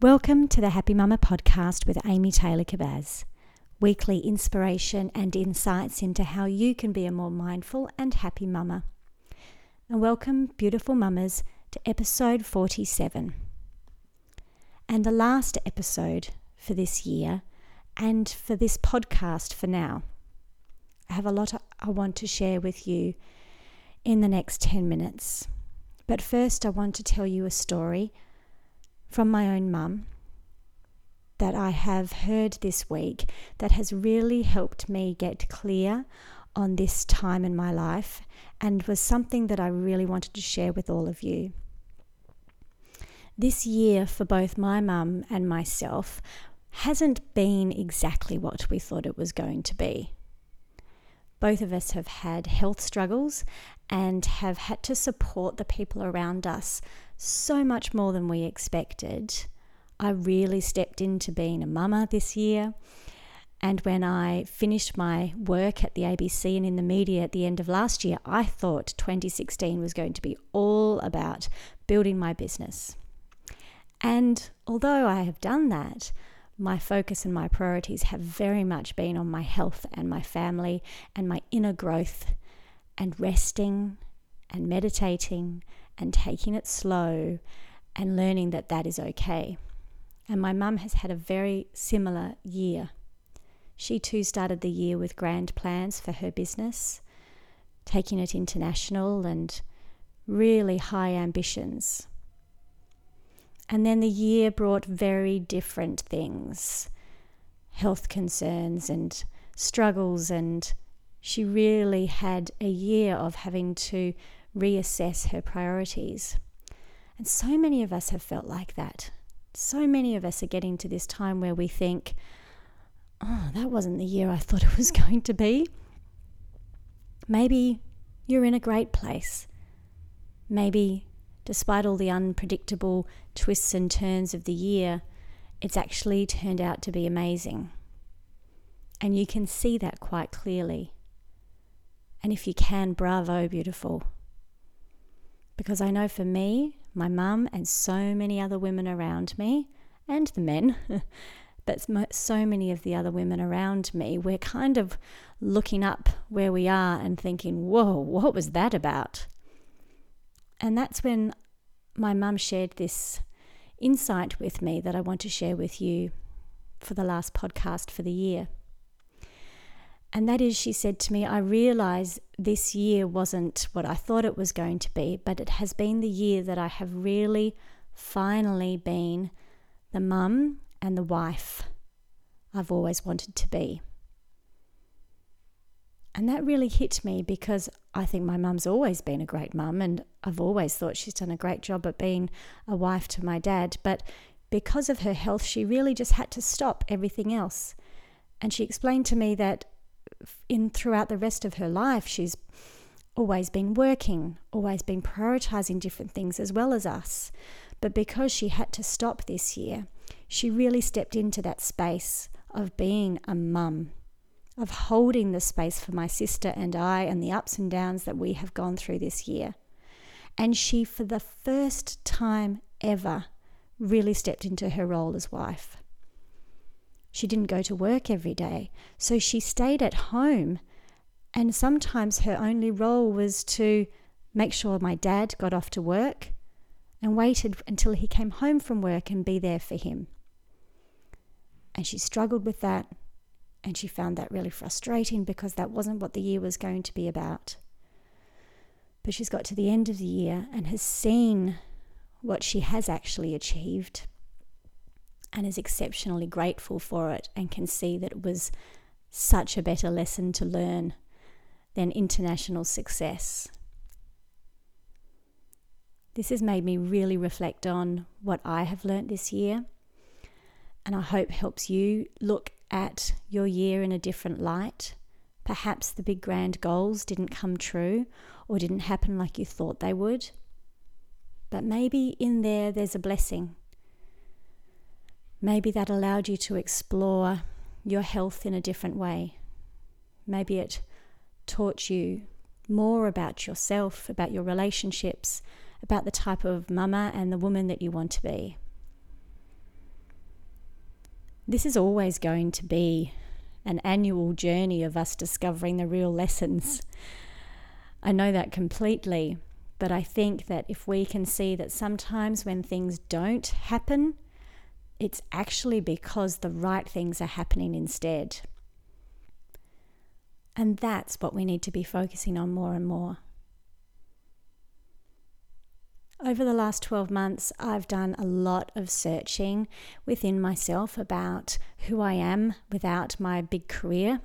Welcome to the Happy Mama podcast with Amy Taylor Kabbaz. Weekly inspiration and insights into how you can be a more mindful and happy mama. And welcome, beautiful mamas, to episode 47. And the last episode for this year and for this podcast for now. I have a lot I want to share with you in the next 10 minutes. But first, I want to tell you a story from my own mum that I have heard this week that has really helped me get clear on this time in my life and was something that I really wanted to share with all of you. This year, for both my mum and myself, hasn't been exactly what we thought it was going to be. Both of us have had health struggles and have had to support the people around us so much more than we expected. I really stepped into being a mama this year. And when I finished my work at the ABC and in the media at the end of last year, I thought 2016 was going to be all about building my business. And although I have done that, my focus and my priorities have very much been on my health and my family and my inner growth and resting and meditating and taking it slow and learning that that is okay. And my mum has had a very similar year. She too started the year with grand plans for her business, taking it international and really high ambitions. And then the year brought very different things health concerns and struggles, and she really had a year of having to reassess her priorities. And so many of us have felt like that. So many of us are getting to this time where we think, oh, that wasn't the year I thought it was going to be. Maybe you're in a great place. Maybe, despite all the unpredictable twists and turns of the year, it's actually turned out to be amazing. And you can see that quite clearly. And if you can, bravo, beautiful. Because I know for me, my mum, and so many other women around me, and the men, but so many of the other women around me, we're kind of looking up where we are and thinking, whoa, what was that about? And that's when my mum shared this insight with me that I want to share with you for the last podcast for the year. And that is, she said to me, I realize this year wasn't what I thought it was going to be, but it has been the year that I have really finally been the mum and the wife I've always wanted to be. And that really hit me because I think my mum's always been a great mum and I've always thought she's done a great job at being a wife to my dad. But because of her health, she really just had to stop everything else. And she explained to me that in throughout the rest of her life, she's always been working, always been prioritizing different things as well as us. But because she had to stop this year, she really stepped into that space of being a mum, of holding the space for my sister and I and the ups and downs that we have gone through this year. And she, for the first time ever, really stepped into her role as wife. She didn't go to work every day, so she stayed at home. And sometimes her only role was to make sure my dad got off to work and waited until he came home from work and be there for him. And she struggled with that and she found that really frustrating because that wasn't what the year was going to be about. But she's got to the end of the year and has seen what she has actually achieved and is exceptionally grateful for it and can see that it was such a better lesson to learn than international success. This has made me really reflect on what I have learnt this year, and I hope helps you look at your year in a different light. Perhaps the big grand goals didn't come true or didn't happen like you thought they would. But maybe in there there's a blessing Maybe that allowed you to explore your health in a different way. Maybe it taught you more about yourself, about your relationships, about the type of mama and the woman that you want to be. This is always going to be an annual journey of us discovering the real lessons. I know that completely, but I think that if we can see that sometimes when things don't happen, it's actually because the right things are happening instead. And that's what we need to be focusing on more and more. Over the last 12 months, I've done a lot of searching within myself about who I am without my big career.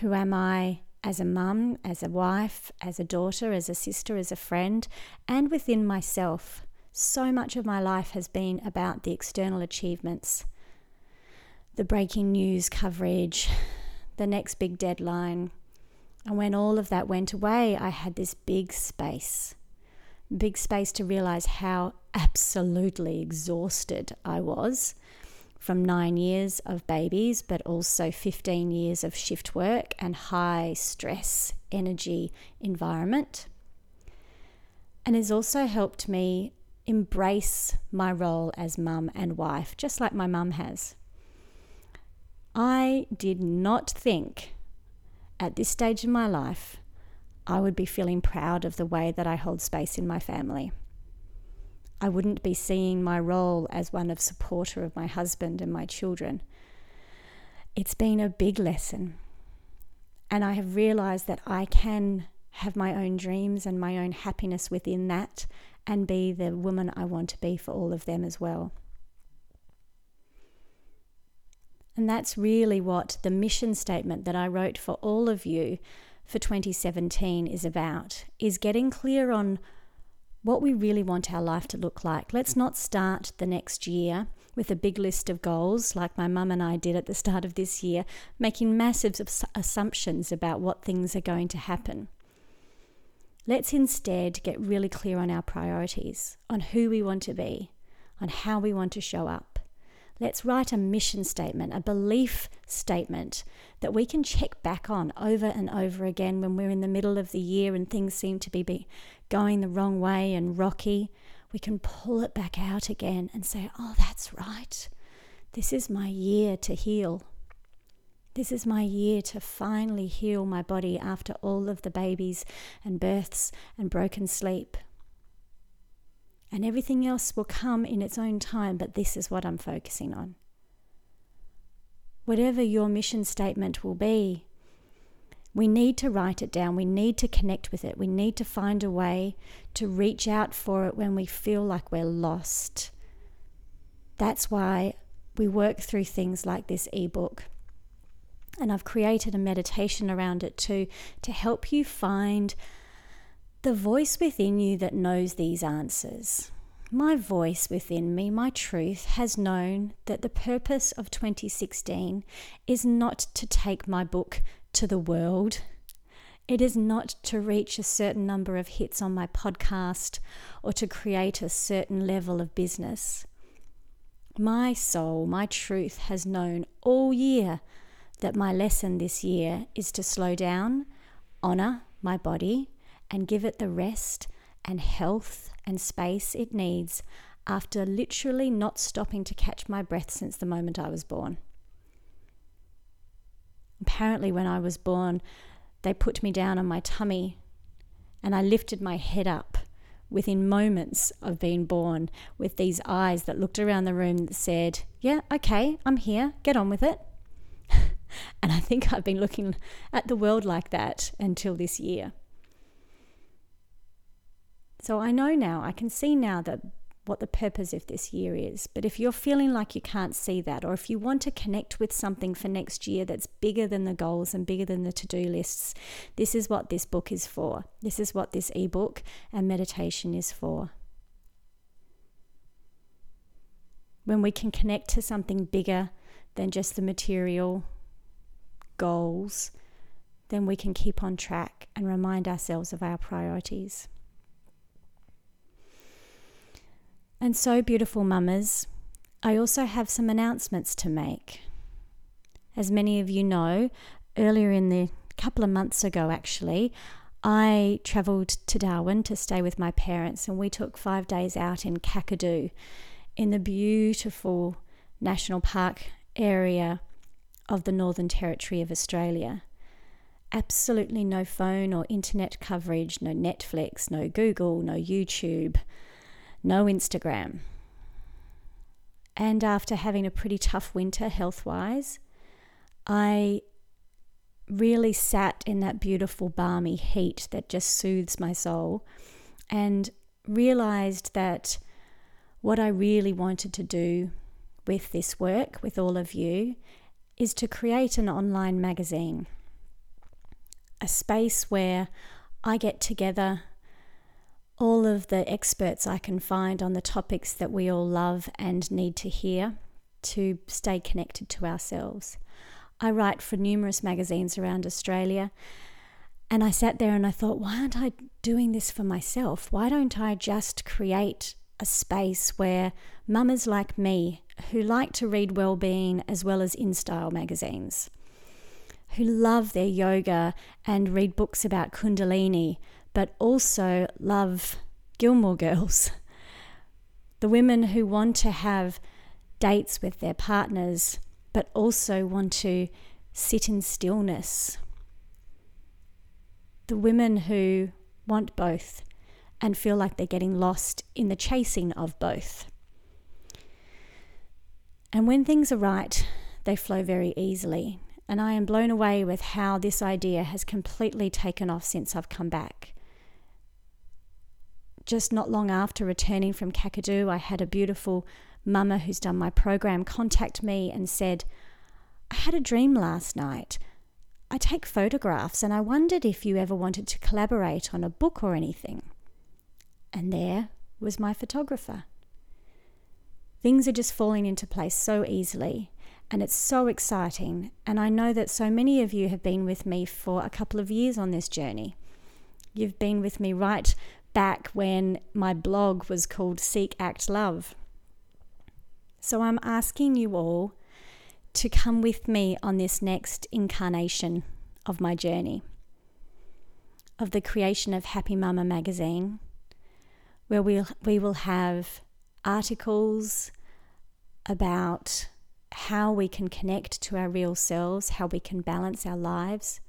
Who am I as a mum, as a wife, as a daughter, as a sister, as a friend, and within myself? So much of my life has been about the external achievements, the breaking news coverage, the next big deadline. And when all of that went away, I had this big space big space to realize how absolutely exhausted I was from nine years of babies, but also 15 years of shift work and high stress, energy environment. And has also helped me embrace my role as mum and wife, just like my mum has. I did not think at this stage in my life I would be feeling proud of the way that I hold space in my family. I wouldn't be seeing my role as one of supporter of my husband and my children. It's been a big lesson. And I have realized that I can have my own dreams and my own happiness within that and be the woman I want to be for all of them as well. And that's really what the mission statement that I wrote for all of you for 2017 is about is getting clear on what we really want our life to look like. Let's not start the next year with a big list of goals like my mum and I did at the start of this year, making massive assumptions about what things are going to happen. Let's instead get really clear on our priorities, on who we want to be, on how we want to show up. Let's write a mission statement, a belief statement that we can check back on over and over again when we're in the middle of the year and things seem to be going the wrong way and rocky. We can pull it back out again and say, oh, that's right. This is my year to heal. This is my year to finally heal my body after all of the babies and births and broken sleep and everything else will come in its own time, but this is what I'm focusing on. Whatever your mission statement will be, we need to write it down. We need to connect with it. We need to find a way to reach out for it when we feel like we're lost. That's why we work through things like this ebook. And I've created a meditation around it too to help you find the voice within you that knows these answers. My voice within me, my truth, has known that the purpose of 2016 is not to take my book to the world. It is not to reach a certain number of hits on my podcast or to create a certain level of business. My soul, my truth, has known all year that my lesson this year is to slow down, honor my body, and give it the rest and health and space it needs after literally not stopping to catch my breath since the moment I was born. Apparently, when I was born, they put me down on my tummy and I lifted my head up within moments of being born with these eyes that looked around the room that said, Yeah, okay, I'm here, get on with it. and I think I've been looking at the world like that until this year. So I know now, I can see now that what the purpose of this year is. But if you're feeling like you can't see that, or if you want to connect with something for next year that's bigger than the goals and bigger than the to do lists, this is what this book is for. This is what this ebook and meditation is for. When we can connect to something bigger than just the material goals, then we can keep on track and remind ourselves of our priorities. And so, beautiful mamas, I also have some announcements to make. As many of you know, earlier in the couple of months ago, actually, I travelled to Darwin to stay with my parents, and we took five days out in Kakadu in the beautiful national park area of the Northern Territory of Australia. Absolutely no phone or internet coverage, no Netflix, no Google, no YouTube, no Instagram. And after having a pretty tough winter health wise, I really sat in that beautiful, balmy heat that just soothes my soul and realized that what I really wanted to do with this work, with all of you, is to create an online magazine, a space where I get together all of the experts I can find on the topics that we all love and need to hear to stay connected to ourselves. I write for numerous magazines around Australia. And I sat there and I thought, why aren't I doing this for myself? Why don't I just create a space where mamas like me, who like to read well-being as well as in-style magazines, who love their yoga and read books about Kundalini, but also love Gilmore Girls, the women who want to have dates with their partners but also want to sit in stillness. The women who want both and feel like they're getting lost in the chasing of both. And when things are right, they flow very easily. And I am blown away with how this idea has completely taken off since I've come back. Just not long after returning from Kakadu, I had a beautiful mama who's done my program contact me and said, I had a dream last night. I take photographs and I wondered if you ever wanted to collaborate on a book or anything. And there was my photographer. Things are just falling into place so easily, and it's so exciting. And I know that so many of you have been with me for a couple of years on this journey. You've been with me right back when my blog was called Seek Act Love. So I'm asking you all to come with me on this next incarnation of my journey, of the creation of Happy Mama magazine, where we'll, we will have articles about how we can connect to our real selves, how we can balance our lives,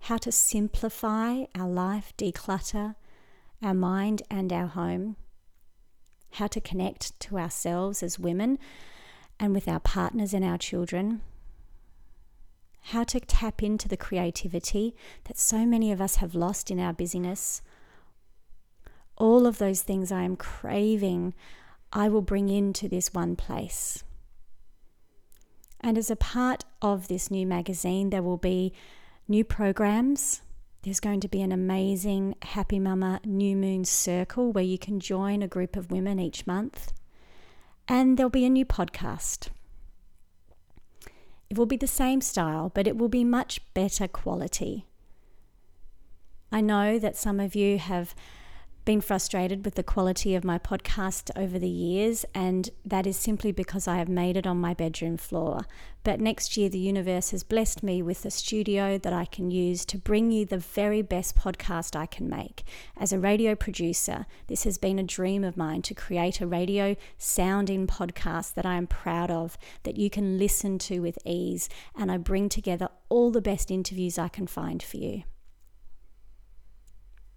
how to simplify our life, declutter our mind and our home how to connect to ourselves as women and with our partners and our children, how to tap into the creativity that so many of us have lost in our busyness. All of those things I am craving, I will bring into this one place. And as a part of this new magazine, there will be new programs there's going to be an amazing Happy Mama New Moon Circle where you can join a group of women each month. And there'll be a new podcast. It will be the same style, but it will be much better quality. I know that some of you have been frustrated with the quality of my podcast over the years, and that is simply because I have made it on my bedroom floor. But next year, the universe has blessed me with a studio that I can use to bring you the very best podcast I can make. As a radio producer, this has been a dream of mine to create a radio sounding podcast that I am proud of, that you can listen to with ease, and I bring together all the best interviews I can find for you.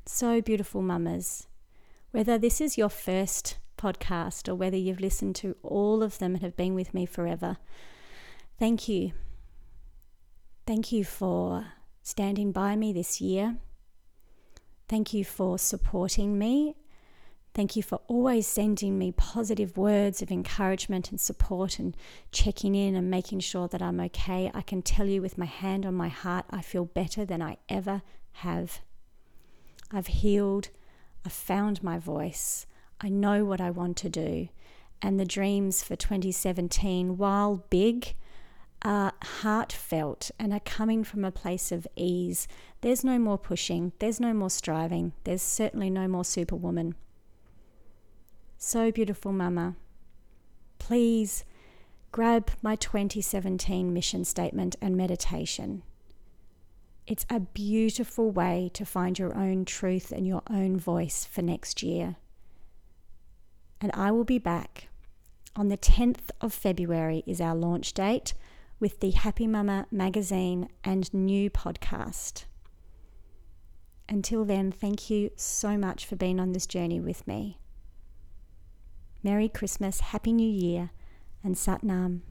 So beautiful, mamas. Whether this is your first podcast or whether you've listened to all of them and have been with me forever, thank you. Thank you for standing by me this year. Thank you for supporting me. Thank you for always sending me positive words of encouragement and support and checking in and making sure that I'm okay. I can tell you with my hand on my heart, I feel better than I ever have I've healed, I've found my voice, I know what I want to do. And the dreams for 2017, while big, are heartfelt and are coming from a place of ease. There's no more pushing, there's no more striving, there's certainly no more superwoman. So beautiful, Mama. Please grab my 2017 mission statement and meditation. It's a beautiful way to find your own truth and your own voice for next year. And I will be back. On the 10th of February is our launch date with the Happy Mama magazine and new podcast. Until then, thank you so much for being on this journey with me. Merry Christmas, Happy New Year, and Satnam.